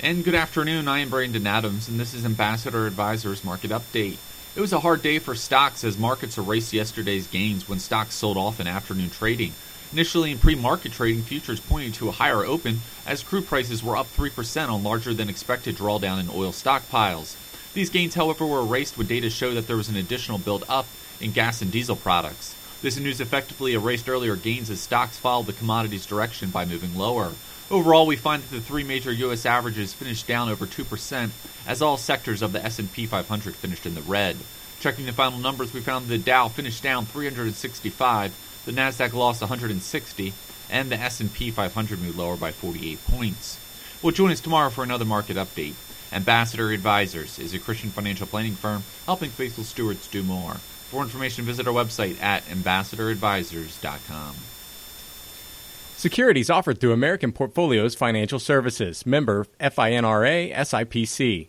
And good afternoon, I am Brandon Adams, and this is Ambassador Advisors Market Update. It was a hard day for stocks as markets erased yesterday's gains when stocks sold off in afternoon trading. Initially, in pre market trading, futures pointed to a higher open as crude prices were up 3% on larger than expected drawdown in oil stockpiles. These gains, however, were erased when data showed that there was an additional build up in gas and diesel products. This news effectively erased earlier gains as stocks followed the commodity's direction by moving lower. Overall, we find that the three major U.S. averages finished down over 2%, as all sectors of the S&P 500 finished in the red. Checking the final numbers, we found the Dow finished down 365, the Nasdaq lost 160, and the S&P 500 moved lower by 48 points. We'll join us tomorrow for another market update. Ambassador Advisors is a Christian financial planning firm helping faithful stewards do more. For information, visit our website at ambassadoradvisors.com. Securities offered through American Portfolios Financial Services, member FINRA SIPC.